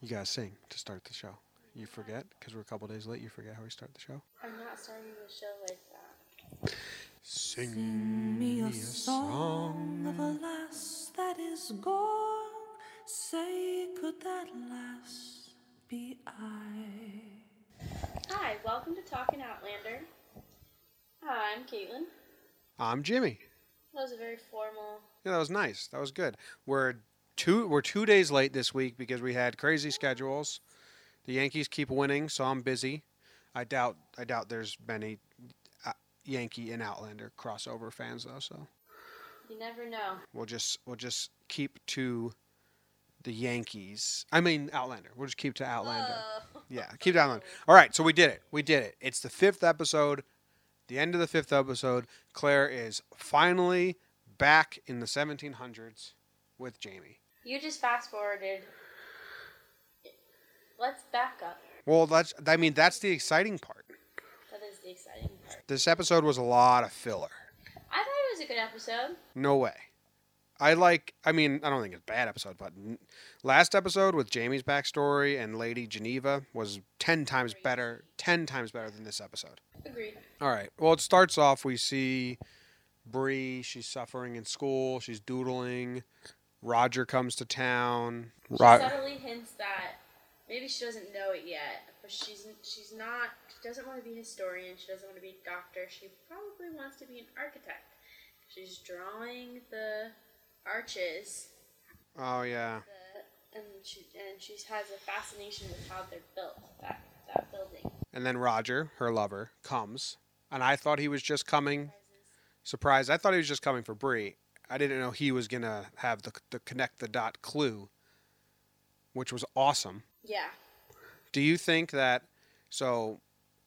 You gotta sing to start the show. You forget because we're a couple days late. You forget how we start the show. I'm not starting the show like that. Sing me a song of a lass that is gone. Say, could that lass be I? Hi, welcome to Talking Outlander. Hi, I'm Caitlin. I'm Jimmy. That was a very formal. Yeah, that was nice. That was good. We're two we're two days late this week because we had crazy schedules. The Yankees keep winning, so I'm busy. I doubt I doubt there's many uh, Yankee and Outlander crossover fans though. So You never know. we'll just we'll just keep to the Yankees. I mean Outlander. We'll just keep to Outlander. Oh. Yeah, keep to Outlander. All right, so we did it. We did it. It's the fifth episode. The end of the fifth episode. Claire is finally back in the 1700s with Jamie. You just fast forwarded. Let's back up. Well, that's I mean that's the exciting part. That is the exciting part. This episode was a lot of filler. I thought it was a good episode. No way. I like. I mean, I don't think it's a bad episode, but last episode with Jamie's backstory and Lady Geneva was ten times better. Ten times better than this episode. Agreed. All right. Well, it starts off. We see Bree. She's suffering in school. She's doodling. Roger comes to town. She Ro- subtly hints that maybe she doesn't know it yet, but she's she's not. She doesn't want to be a historian. She doesn't want to be a doctor. She probably wants to be an architect. She's drawing the arches, oh yeah. the, and she and she has a fascination with how they're built. That that building. And then Roger, her lover, comes, and I thought he was just coming. Surprised. I thought he was just coming for Bree. I didn't know he was gonna have the the connect the dot clue, which was awesome. Yeah. Do you think that? So,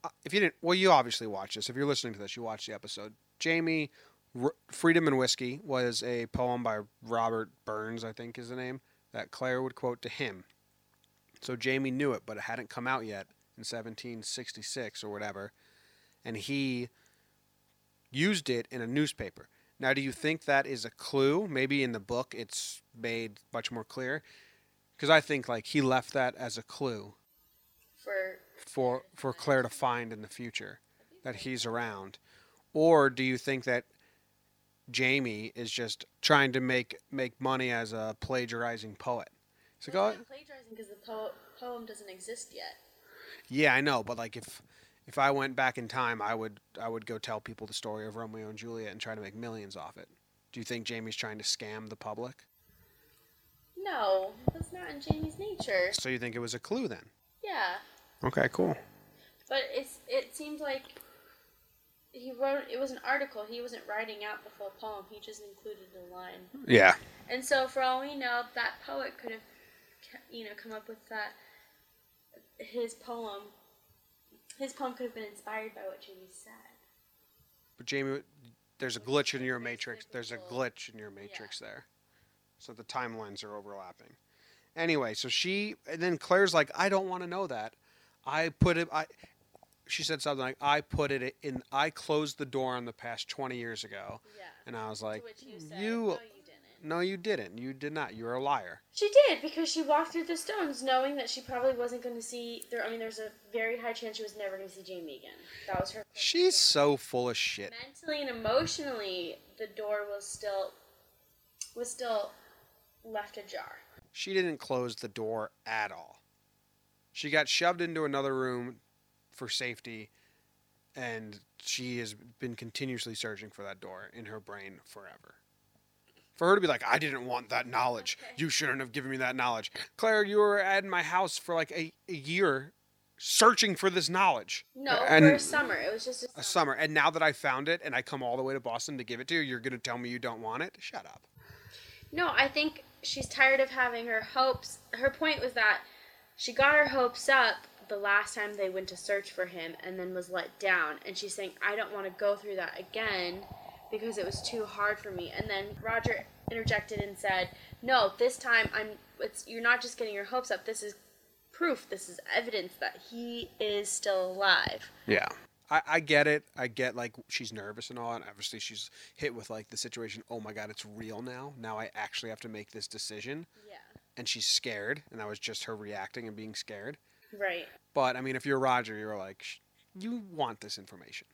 uh, if you didn't, well, you obviously watched this. If you're listening to this, you watched the episode. Jamie, R- "Freedom and Whiskey" was a poem by Robert Burns, I think is the name, that Claire would quote to him. So Jamie knew it, but it hadn't come out yet in 1766 or whatever, and he used it in a newspaper. Now, do you think that is a clue? Maybe in the book it's made much more clear, because I think like he left that as a clue For for for Claire to find in the future that he's around, or do you think that Jamie is just trying to make make money as a plagiarizing poet? He's like, oh, plagiarizing because the po- poem doesn't exist yet. yeah, I know, but like if if I went back in time, I would I would go tell people the story of Romeo and Juliet and try to make millions off it. Do you think Jamie's trying to scam the public? No, that's not in Jamie's nature. So you think it was a clue then? Yeah, Okay, cool. but it's it seems like he wrote it was an article. He wasn't writing out the full poem. He just included a line. Yeah. And so, for all we know, that poet could have, you know, come up with that. His poem, his poem could have been inspired by what Jamie said. But Jamie, there's a glitch in your matrix. There's a glitch in your matrix there. So the timelines are overlapping. Anyway, so she and then Claire's like, I don't want to know that. I put it. I. She said something like, I put it in. I closed the door on the past 20 years ago, Yeah. and I was like, you mm, said, you. "No, you didn't." No, you didn't. You did not. You're a liar. She did because she walked through the stones, knowing that she probably wasn't going to see. There, I mean, there's a very high chance she was never going to see Jamie again. That was her. She's so full of shit. mentally and emotionally, the door was still was still left ajar. She didn't close the door at all. She got shoved into another room for safety, and she has been continuously searching for that door in her brain forever. For her to be like, I didn't want that knowledge. You shouldn't have given me that knowledge. Claire, you were at my house for like a, a year searching for this knowledge. No, and for a summer. It was just a summer. a summer. And now that I found it and I come all the way to Boston to give it to you, you're going to tell me you don't want it? Shut up. No, I think she's tired of having her hopes. Her point was that she got her hopes up the last time they went to search for him and then was let down. And she's saying, I don't want to go through that again because it was too hard for me. And then Roger interjected and said, No, this time I'm it's you're not just getting your hopes up. This is proof, this is evidence that he is still alive. Yeah. I, I get it. I get like she's nervous and all, and obviously she's hit with like the situation. Oh my god, it's real now. Now I actually have to make this decision. Yeah. and she's scared, and that was just her reacting and being scared. Right. But I mean, if you're Roger, you're like, you want this information.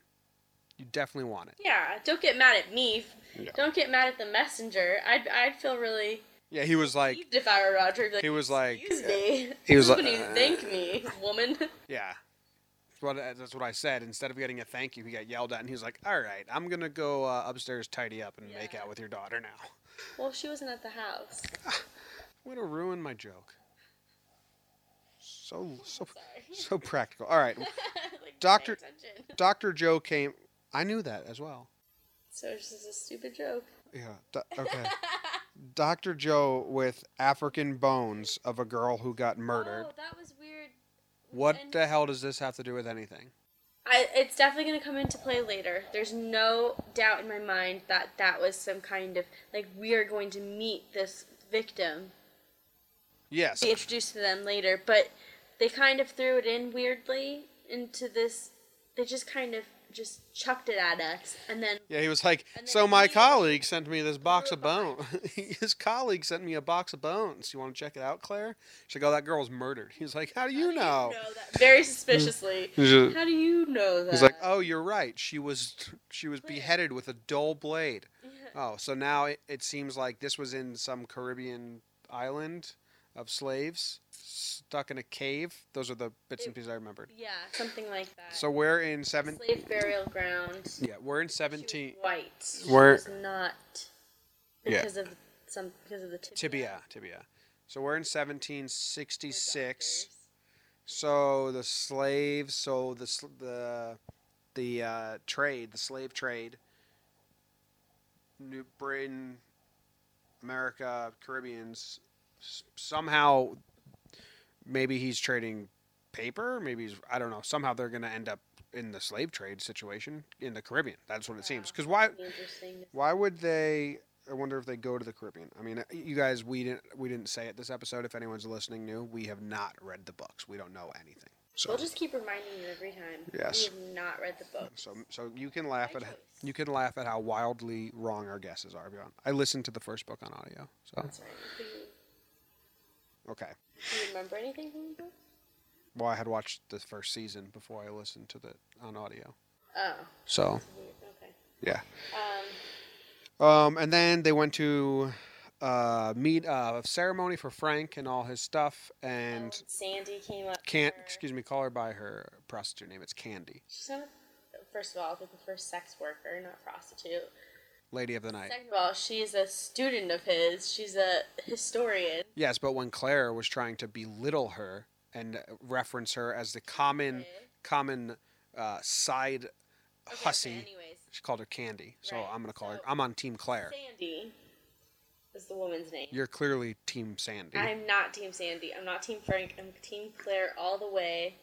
You definitely want it. Yeah. Don't get mad at me. Yeah. Don't get mad at the messenger. I'd I'd feel really Yeah, he was like, peeved if I were Roger. I'd Like, he was like, Excuse me. he was Wouldn't like, you thank me, woman? yeah. That's what, that's what I said. Instead of getting a thank you, he got yelled at, and he was like, "All right, I'm gonna go uh, upstairs, tidy up, and make out with your daughter now." well, she wasn't at the house. I'm gonna ruin my joke. So so so practical. All right, like, Doctor- Doctor Joe came. I knew that as well. So it's just a stupid joke. Yeah. do- okay. Doctor Joe with African bones of a girl who got oh, murdered. Oh, that was weird. What And the hell does this have to do with anything? I, it's definitely going to come into play later. There's no doubt in my mind that that was some kind of like we are going to meet this victim, Yes. be introduced to them later. But they kind of threw it in weirdly into this. They just kind of just chucked it at us, and then Yeah, he was like, so my immediately- colleague sent me this box of bones. His colleague sent me a box of bones. You want to check it out, Claire? She's like, oh, that girl was murdered. He's like, how do you know? that very suspiciously. Just- How do you know that? He's like, oh, you're right. She was she was beheaded with a dull blade. Oh, so now it, it seems like this was in some Caribbean island of slaves stuck in a cave. Those are the bits and pieces I remembered. yeah, something like that. So we're in seven. slave burial ground. Yeah, we're in She was seventeen. white. She We're- was not Yeah. because of some because of the tibia. Tibia, tibia. So we're in seventeen Or sixty six. doctors. So the slaves, so the the the uh, trade, the slave trade, New Britain, America, Caribbeans, s- somehow, maybe he's trading paper. Maybe he's I don't know. Somehow they're gonna end up in the slave trade situation in the Caribbean. That's what it seems. Because why? Why would they? I wonder if they go to the Caribbean. I mean, uh, you guys, we didn't we didn't say it this episode. If anyone's listening new, we have not read the books. We don't know anything. So We'll just keep reminding you every time. Yes. We have not read the book. so so you can laugh My at choice. you can laugh at how wildly wrong our guesses are, Beyond. I listened to the first book on audio. So That's right. Okay. do you remember anything from the book? Well, I had watched the first season before I listened to the on audio. Oh. So Okay. yeah. Um. Um, and then they went to uh, meet uh, ceremony for Frank and all his stuff, and oh, Sandy came up. can't excuse me, call her by her prostitute name. It's Candy, She's not. First of all, the first sex worker, not prostitute. Lady of the Night. Second of all, she's a student of his. She's a historian. Yes, but when Claire was trying to belittle her and reference her as the common Okay. common uh, side Okay, hussy, anyways, she called her Candy. So Right, I'm gonna call her. I'm on Team Claire. Sandy is the woman's name. You're clearly Team Sandy. I'm not Team Sandy. I'm not Team Frank. I'm Team Claire all the way.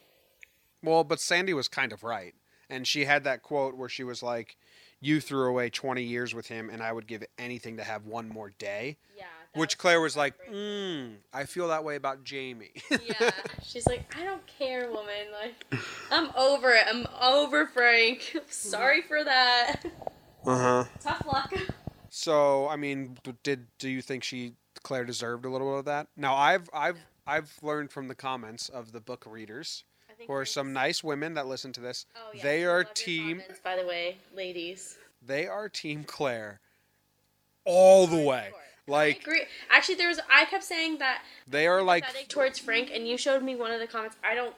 Well, but Sandy was kind of right. And she had that quote where she was like, You threw away 20 years with him, and I would give anything to have one more day. Yeah. Which Claire was like, heartbreaking. mm, I feel that way about Jamie. yeah. She's like, I don't care, woman. Like, I'm over it. I'm over Frank. Sorry for that. uh huh. Tough luck. So, I mean, did do you think she Claire deserved a little bit of that? Now, I've I've I've learned from the comments of the book readers, I think who are some nice women that listen to this. Oh, yeah. they we are team. comments, by the way, ladies. They are team Claire, all the oh, way. Like I agree. Actually, there was. I kept saying that they are like towards Frank, and you showed me one of the comments. I don't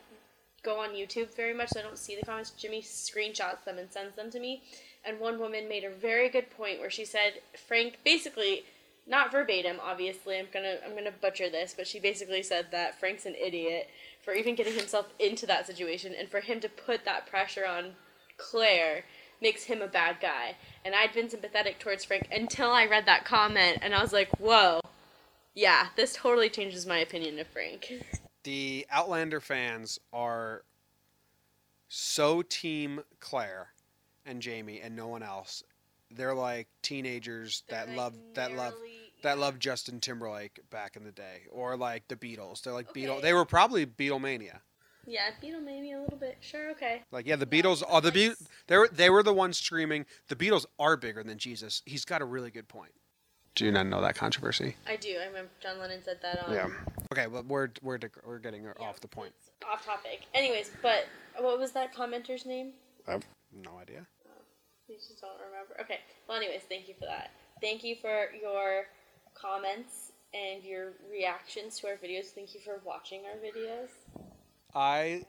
go on YouTube very much, so I don't see the comments. Jimmy screenshots them and sends them to me. And one woman made a very good point where she said Frank basically, not verbatim, obviously. I'm gonna I'm gonna butcher this, but she basically said that Frank's an idiot for even getting himself into that situation, and for him to put that pressure on Claire makes him a bad guy. And I'd been sympathetic towards Frank until I read that comment, and I was like, whoa. Yeah, this totally changes my opinion of Frank. the Outlander fans are so team Claire and Jamie and no one else. They're like teenagers that love that love that loved Justin Timberlake back in the day, or like the Beatles. They're like Beatle. Okay. They were probably Beatlemania. Yeah, Beatlemania a little bit. Sure, okay. Like yeah, the Yeah, Beatles. Oh, the Be- they were they were the ones screaming. The Beatles are bigger than Jesus. He's got a really good point. Do you not know that controversy? I do. I remember John Lennon said that on. Yeah. Okay, but we're we're we're getting Yeah, off the point. Off topic. Anyways, but what was that commenter's name? I have no idea. Oh, you just don't remember. Okay. Well, anyways, thank you for that. Thank you for your comments and your reactions to our videos. Thank you for watching our videos. I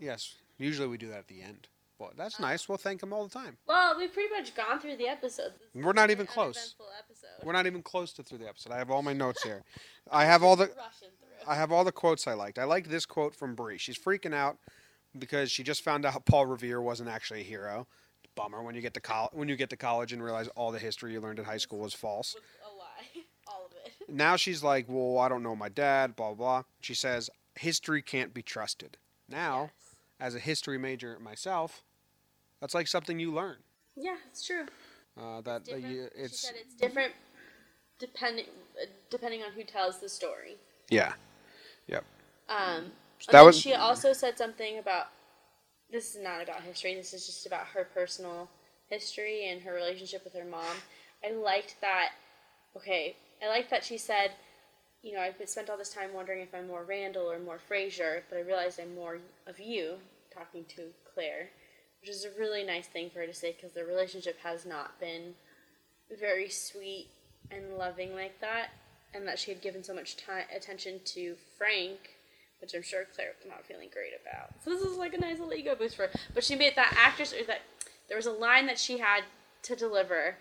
yes. Usually we do that at the end. Well, that's nice. We'll thank them all the time. Well, we've pretty much gone through the episode. This We're not even close. Episode. We're not even close to through the episode. I have all my notes here. I have all the rushing through. I have all the quotes I liked. I liked this quote from Bree. She's freaking out because she just found out Paul Revere wasn't actually a hero. Bummer when you get to col- when you get to college and realize all the history you learned in high school was false. Was a lie. All of it. Now she's like, "Well, I don't know my dad." Blah blah. She says, "History can't be trusted." Now, Yes. as a history major myself, that's like something you learn. Yeah, it's true. Uh, that that Different. you, she it's said it's different depending uh, depending on who tells the story. yeah, yep. Um, That was- she also said something about this is not about history. This is just about her personal history and her relationship with her mom. I liked that. Okay, I like that she said, you know, I've spent all this time wondering if I'm more Randall or more Fraser, but I realized I'm more of you, talking to Claire, which is a really nice thing for her to say because their relationship has not been very sweet and loving like that, and that she had given so much time attention to Frank, which I'm sure Claire was not feeling great about. So this is like a nice little ego boost for her. But she made that actress or that there was a line that she had to deliver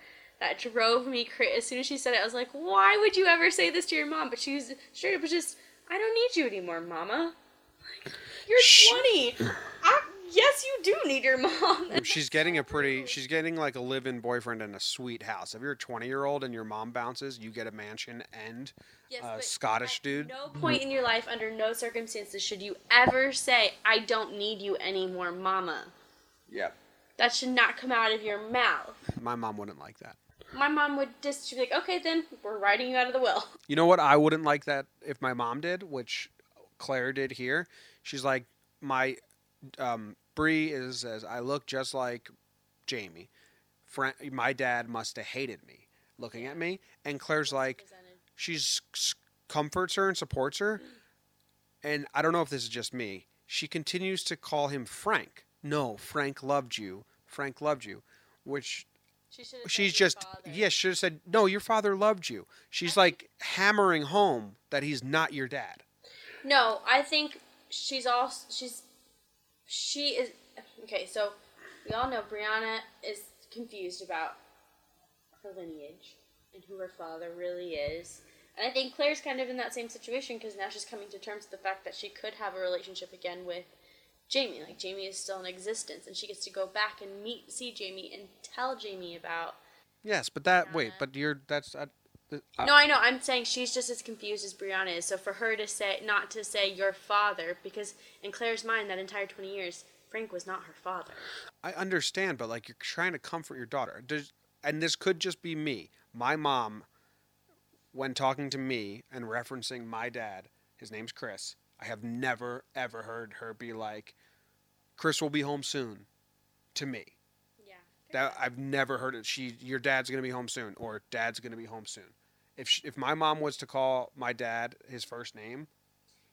that drove me crazy. As soon as she said it, I was like, "Why would you ever say this to your mom?" But she was straight up was just, "I don't need you anymore, Mama. Like, you're Shh. 20. I, yes, you do need your mom." She's getting a pretty. She's getting like a live-in boyfriend and a sweet house. If you're a 20-year-old and your mom bounces, you get a mansion and Yes, a Scottish at dude. No point in your life, under no circumstances, should you ever say, "I don't need you anymore, Mama." Yep. That should not come out of your mouth. My mom wouldn't like that. My mom would just she'd be like, "Okay, then we're writing you out of the will." You know what? I wouldn't like that if my mom did, which Claire did here. She's like, my um, Bree is says I look just like Jamie. Fra- my dad must have hated me looking at me, and Claire's like, she's comforts her and supports her. And I don't know if this is just me. She continues to call him Frank. No, Frank loved you. Frank loved you, which She she's just yes should have said no your father loved you she's like hammering home that he's not your dad No, I think she's all she's she is okay. So we all know Brianna is confused about her lineage and who her father really is. And I think Claire's kind of in that same situation because now she's coming to terms with the fact that she could have a relationship again with Jamie. Like Jamie is still in existence, and she gets to go back and meet, see Jamie, and tell Jamie about. yes but that wait but you're that's uh, the- uh, No, I know. I'm saying she's just as confused as Brianna is. So for her to say, not to say your father, because in Claire's mind, that entire 20 years, Frank was not her father. i understand but like you're trying to comfort your daughter Does, and this could just be me my mom when talking to me and referencing my dad his name's chris i have never ever heard her be like chris will be home soon to me Yeah. That I've never heard it. She, your dad's gonna be home soon, or dad's gonna be home soon. If she, if my mom was to call my dad his first name,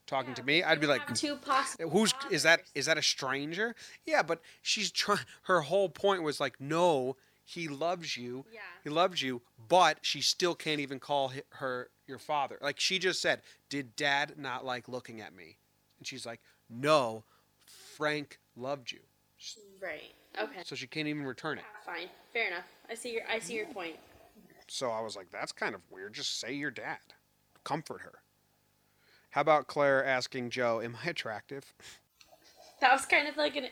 talking to me, I'd be like, two possible. "Who's is that? Is that a stranger?" Yeah, but she's trying. Her whole point was like, "No, he loves you. Yeah. He loves you," but she still can't even call her your father. Like she just said, "Did dad not like looking at me?" And she's like, "No, Frank loved you." Right. Okay. So she can't even return it. Ah, fine. Fair enough. I see your. I see your point. So I was like, that's kind of weird. Just say your dad. Comfort her. How about Claire asking Joe, Am I attractive? That was kind of like an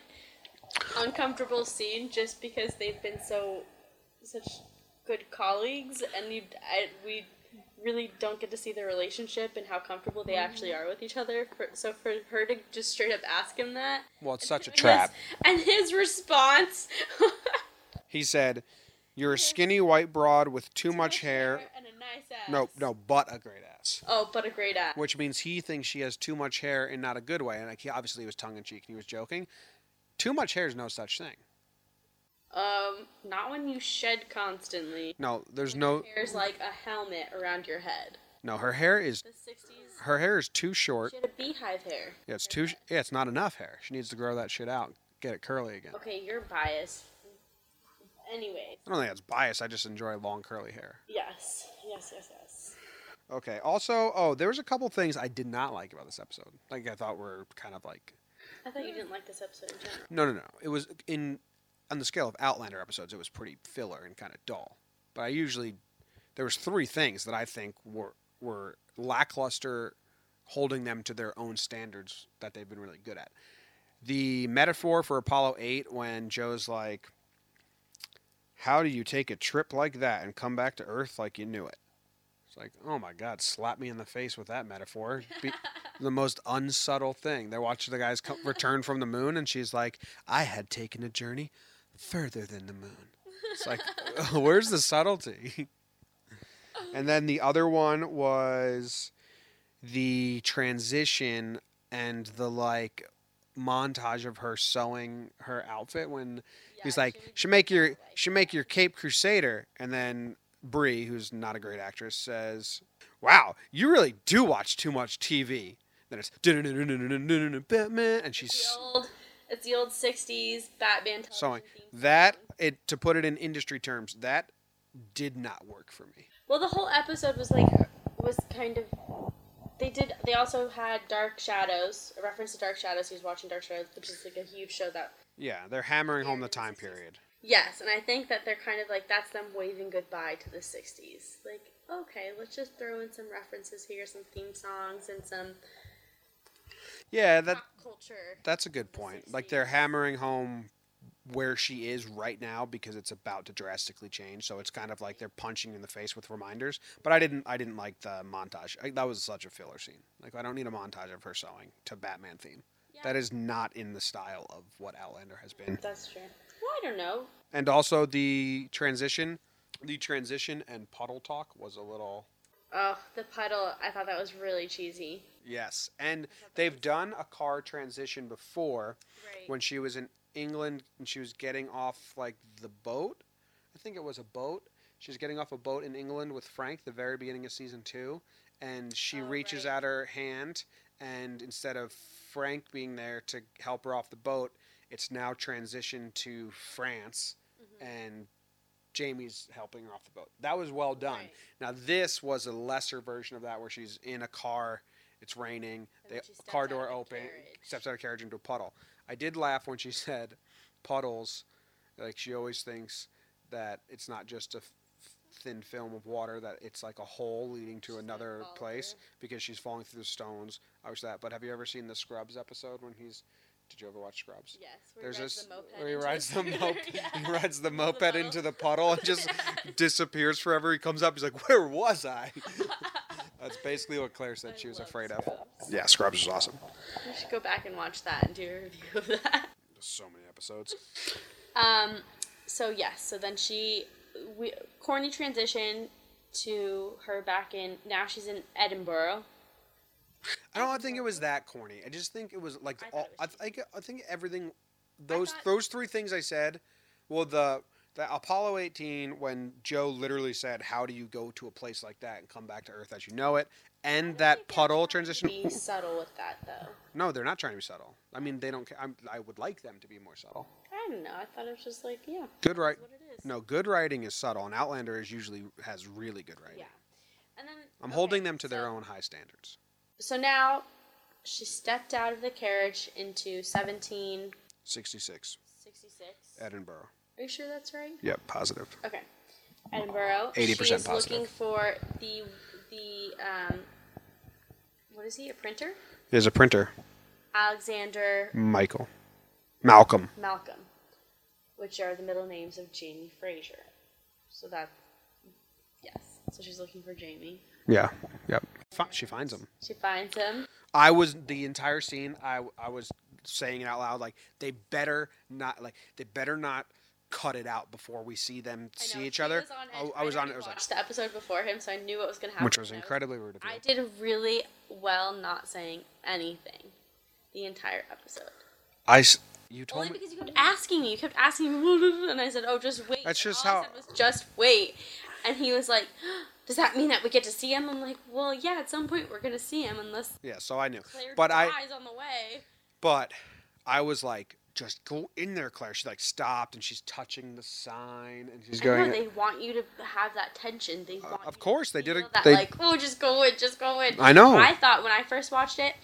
uncomfortable scene, just because they've been so such good colleagues, and you, I, we really don't get to see their relationship and how comfortable they actually mm-hmm. are with each other. For, so for her to just straight up ask him that, Well, it's such a and his- trap. and his response. He said, You're a skinny white broad with too much hair. and a nice ass. No, no, but a great ass. Oh, but a great ass. Which means he thinks she has too much hair in not a good way. And like he obviously was tongue in cheek and he was joking. Too much hair is no such thing. Um, not when you shed constantly. No, there's no Hair's like a helmet around your head. no. Her hair is The 60s. her hair is too short. She had a beehive hair. Yeah, it's too. Yeah, it's not enough hair. She needs to grow that shit out. And get it curly again. Okay, you're biased. Anyway. I don't think that's bias. I just enjoy long curly hair. yes, yes, yes, yes. Okay. Also, oh, there was a couple things I did not like about this episode. Like I thought were kind of like I thought you didn't like this episode in general. no, no, no. It was in on the scale of Outlander episodes. It was pretty filler and kind of dull. But I usually there was three things that I think were were lackluster, holding them to their own standards that they've been really good at. The metaphor for Apollo eight when Joe's like, "How do you take a trip like that and come back to Earth like you knew it?" It's like, oh my God, slap me in the face with that metaphor. Be- the most unsubtle thing. They're watching the guys come, return from the moon, and she's like, I had taken a journey further than the moon. It's like, where's the subtlety? and then the other one was the transition and the like montage of her sewing her outfit when he's like, she make your should make your Cape Crusader, and then Bree, who's not a great actress, says, "Wow, you really do watch too much TV." Then it's Batman, and It's she's the old, it's the old '60s Batman sewing. That it to put it in industry terms, that did not work for me. Well, the whole episode was like was kind of. They did. They also had Dark Shadows, a reference to Dark Shadows. He was watching Dark Shadows, which is like a huge show that. Yeah, they're hammering home the time period. Yes, and I think that they're kind of like that's them waving goodbye to the '60s. Like, okay, let's just throw in some references here, some theme songs, and some Yeah, that culture. that's a good point. Like they're hammering home where she is right now because it's about to drastically change. So it's kind of like they're punching in the face with reminders. But I didn't I didn't like the montage. I, that was such a filler scene. Like I don't need a montage of her sewing to Batman theme. Yeah. That is not in the style of what Outlander has been. That's true. Well, I don't know. And also the transition, the transition and puddle talk was a little Oh, the puddle. I thought that was really cheesy. yes. And they've done a car transition before Right. when she was in England and she was getting off like the boat. I think it was a boat. She's getting off a boat in England with Frank the very beginning of season two, and she Oh, reaches right. out her hand, and instead of Frank being there to help her off the boat, it's now transitioned to France, Mm-hmm. and Jamie's helping her off the boat. That was well done. Right. Now this was a lesser version of that, where she's in a car. It's raining. The car door open. carriage. Steps out of carriage into a puddle. I did laugh when she said puddles. Like she always thinks that it's not just a f- thin film of water; that it's like a hole leading to She's another place through. because she's falling through the stones. I wish that. But have you ever seen the Scrubs episode when he's? Did you ever watch Scrubs? Yes. Where There's he rides this the moped where he rides the scooter. moped. Yeah. He rides the Into moped puddle. into the puddle and just disappears forever. He comes up. He's like, "Where was I?" That's basically what Claire said I she was love afraid of. Yeah, Scrubs is awesome. We should go back and watch that and do a review of that. So many episodes. Um. So yes. So then she, we corny transition to her back in. Now she's in Edinburgh. I don't think it was that corny. I just think it was like I all, I was think I think everything those thought- those three things I said. Well, the the Apollo 18 when Joe literally said, "How do you go to a place like that and come back to Earth as you know it?" and that puddle transition. Be subtle with that though. No, they're not trying to be subtle. I mean, they don't. I'm, I would like them to be more subtle. I don't know. I thought it was just like yeah. Good right. That's what it is. No, good writing is subtle, and Outlander is usually has really good writing. Yeah. And then I'm okay, holding them to their own high standards. So now, she stepped out of the carriage into 1766. 66, Edinburgh. Are you sure that's right? Yep, positive. Okay. Edinburgh. 80% She's positive. looking for the the um. What is he? A printer? There's a printer, Alexander Michael, Malcolm. Malcolm, which are the middle names of Jamie Fraser. So that, yes. So she's looking for Jamie. Yeah, yep. She finds him. She finds him. I was the entire scene. I I was saying it out loud like they better not like they better not cut it out before we see them I see know, each other. was I. Oh, I was on it. I was like, watched the episode before him, so I knew what was going to happen. which was incredibly rude. I did really well not saying anything the entire episode. I s- You told Only me. because you kept asking me. You kept asking me, and I said, "Oh, just wait." That's just how- I said was, just wait. And he was like, "Does that mean that we get to see him?" I'm like, "Well, yeah. At some point, we're gonna see him, unless Yeah, so I knew. Claire But I on the way." but I was like, just go in there, Claire. She like stopped and she's touching the sign and she's I know, going. they want you to have that tension. They want. Uh, of you course, they did a- That, they- like, oh, just go in, just go in. I know. I thought when I first watched it,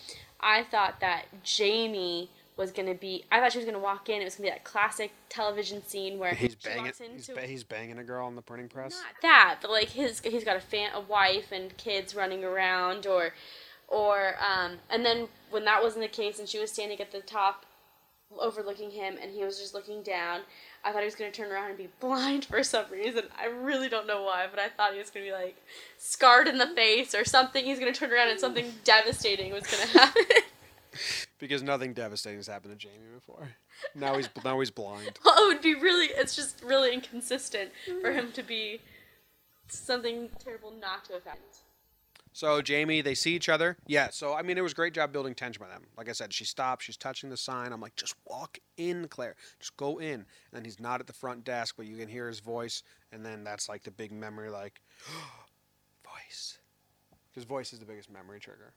I thought that Jamie was gonna be. I thought she was gonna walk in. It was gonna be that classic television scene where He's banging. He's, ba- he's banging a girl on the printing press. not that, but like his he's got a fan, a wife, and kids running around, or or um, and then when that wasn't the case, and she was standing at the top, overlooking him, and he was just looking down. I thought he was gonna turn around and be blind for some reason. I really don't know why, but I thought he was gonna be like scarred in the face or something. He's gonna turn around and something devastating was gonna happen. Because nothing devastating has happened to Jamie before. Now he's now he's blind. well, it would be really. It's just really inconsistent for him to be something terrible not to have happened. So Jamie, they see each other. Yeah. So I mean, it was a great job building tension by them. Like I said, she stops. She's touching the sign. I'm like, just walk in, Claire. Just go in. And he's not at the front desk, but you can hear his voice. And then that's like the big memory, like voice, because voice is the biggest memory trigger.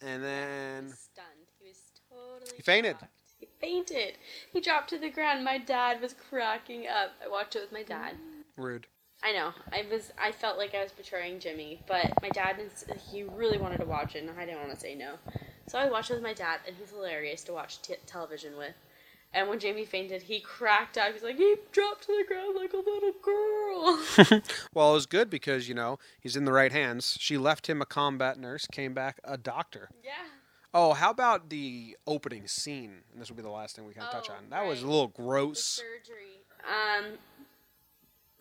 And He then was stunned. He was totally. He fainted. shocked. He fainted. He dropped to the ground. My dad was cracking up. I watched it with my dad. rude. I know. I was. I felt like I was betraying Jimmy, but my dad. He really wanted to watch it, and I didn't want to say no. So I watched it with my dad, and he's hilarious to watch t- television with. And when Jamie fainted, he cracked up. He's like, he dropped to the ground like a little girl. Well, it was good because you know he's in the right hands. She left him a combat nurse, came back a doctor. yeah. Oh, how about the opening scene? And this will be the last thing we can touch Oh, on. That was a right. little The gross. surgery. Um,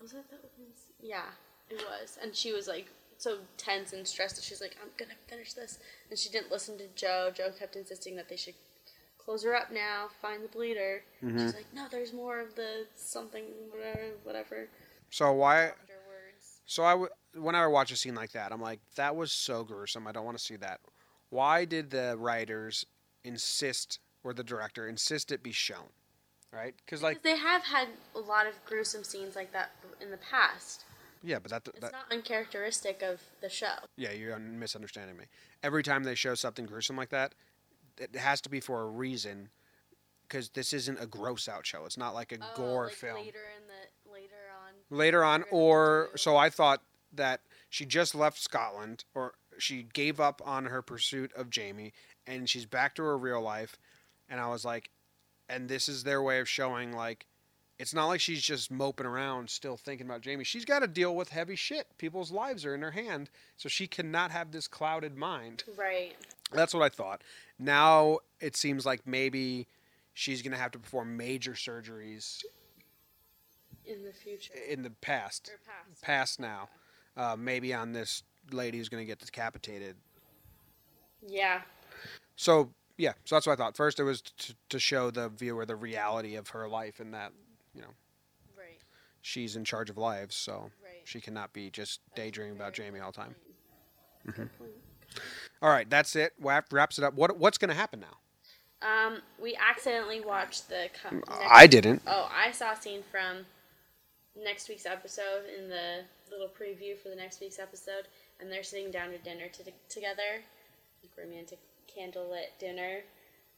was it the opening s- Yeah, it was. And she was like so tense and stressed that she's like, I'm gonna finish this. And she didn't listen to Joe. Joe kept insisting that they should close her up now, find the bleeder. Mm-hmm. She's like, no, there's more of the something, whatever, whatever. So why? Afterwards. So I w- whenever I watch a scene like that, I'm like, that was so gruesome. I don't want to see that. Why did the writers insist, or the director insist it be shown? Right? Because like, they have had a lot of gruesome scenes like that in the past. yeah, but that, It's that not uncharacteristic of the show. yeah, you're misunderstanding me. Every time they show something gruesome like that, it has to be for a reason. Because this isn't a gross out show. It's not like a oh, gore Oh, like film. Later in the later on. later on or so i thought that she just left scotland or she gave up on her pursuit of jamie and she's back to her real life and i was like and this is their way of showing like it's not like she's just moping around still thinking about jamie she's got to deal with heavy shit people's lives are in her hand so she cannot have this clouded mind Right. that's what i thought now it seems like maybe she's going to have to perform major surgeries In the future. in the past Or past. past now. Uh, maybe on this lady who's going to get decapitated. Yeah. So yeah, so that's what I thought. First, it was to, to show the viewer the reality of her life and that you know Right. she's in charge of lives, so Right. she cannot be just daydreaming about Jamie all the time. Good point. All right, that's it. Wrap, wraps it up. What what's going to happen now? Um, we accidentally watched the. Co- I didn't. Oh, I saw a scene from next week's episode in the little preview for the next week's episode, and they're sitting down to dinner to- together, like romantic candlelit dinner.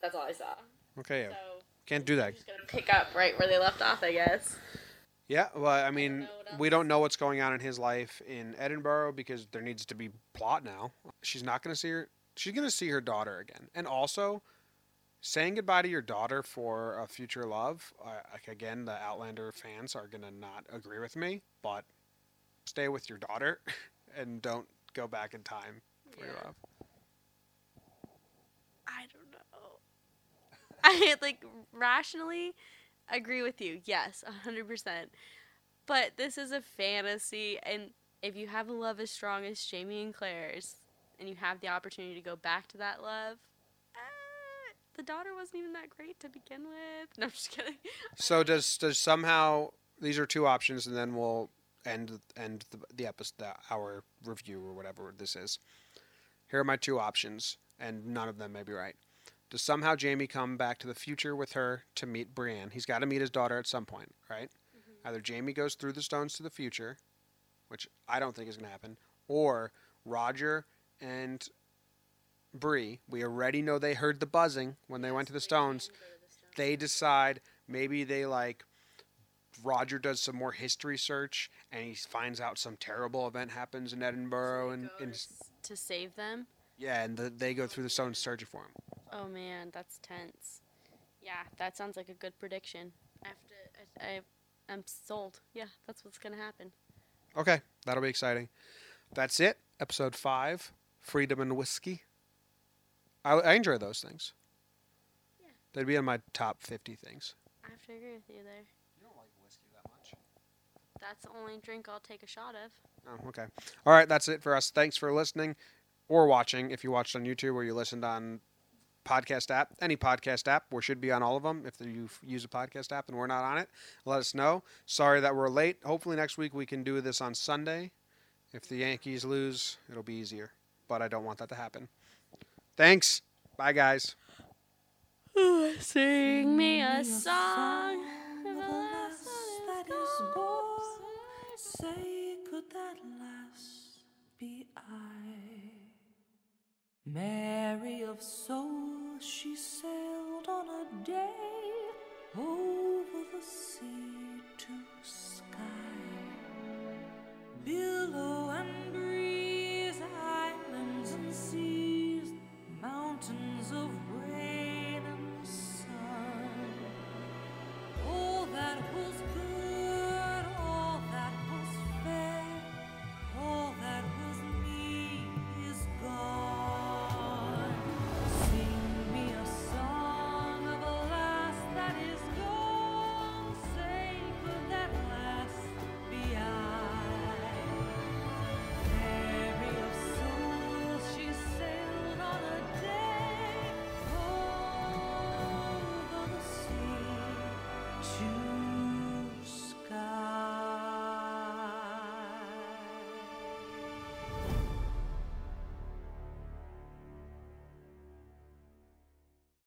That's all I saw. Okay, yeah. So can't do that. just gonna pick up right where they left off, I guess. Yeah, well, I mean, we don't know what's going on in his life in Edinburgh because there needs to be plot now. She's not going to see her. She's going to see her daughter again, and also saying goodbye to your daughter for a future love. Uh, like again, the Outlander fans are going to not agree with me, but stay with your daughter and don't go back in time for your Yeah. love. I don't know. I like rationally agree with you. Yes, 100%. But this is a fantasy and if you have a love as strong as Jamie and Claire's and you have the opportunity to go back to that love, uh, the daughter wasn't even that great to begin with. No, I'm just kidding. So does does somehow these are two options, and then we'll end end the, the episode, our review or whatever this is. Here are my two options, and none of them may be right. Does somehow Jamie come back to the future with her to meet Brienne? He's got to meet his daughter at some point, right? Mm-hmm. Either Jamie goes through the stones to the future, which I don't think is going to happen, or Roger and Bree, we already know they heard the buzzing when they went to the stones. They decide maybe they like Roger does some more history search and he finds out some terrible event happens in Edinburgh and, and to save them. yeah, and the, they go through the stones searching for him. Oh man, that's tense. Yeah, that sounds like a good prediction. I have to. I, I I'm sold. Yeah, that's what's gonna happen. Okay, that'll be exciting. That's it. Episode five, freedom and whiskey. I, I enjoy those things. Yeah. They'd be in my top fifty things. I have to agree with you there. You don't like whiskey that much. That's the only drink I'll take a shot of. Oh, okay. All right, that's it for us. Thanks for listening or watching. If you watched on YouTube or you listened on podcast app, any podcast app, we should be on all of them. If you use a podcast app and we're not on it, let us know. Sorry that we're late. Hopefully next week we can do this on Sunday. If the Yankees lose, it'll be easier, but I don't want that to happen. Thanks. Bye, guys. Sing me a song. of a lass that is gone. Say, could that lass be I? Merry of soul, she sailed on a day over the sea to Skye. Billow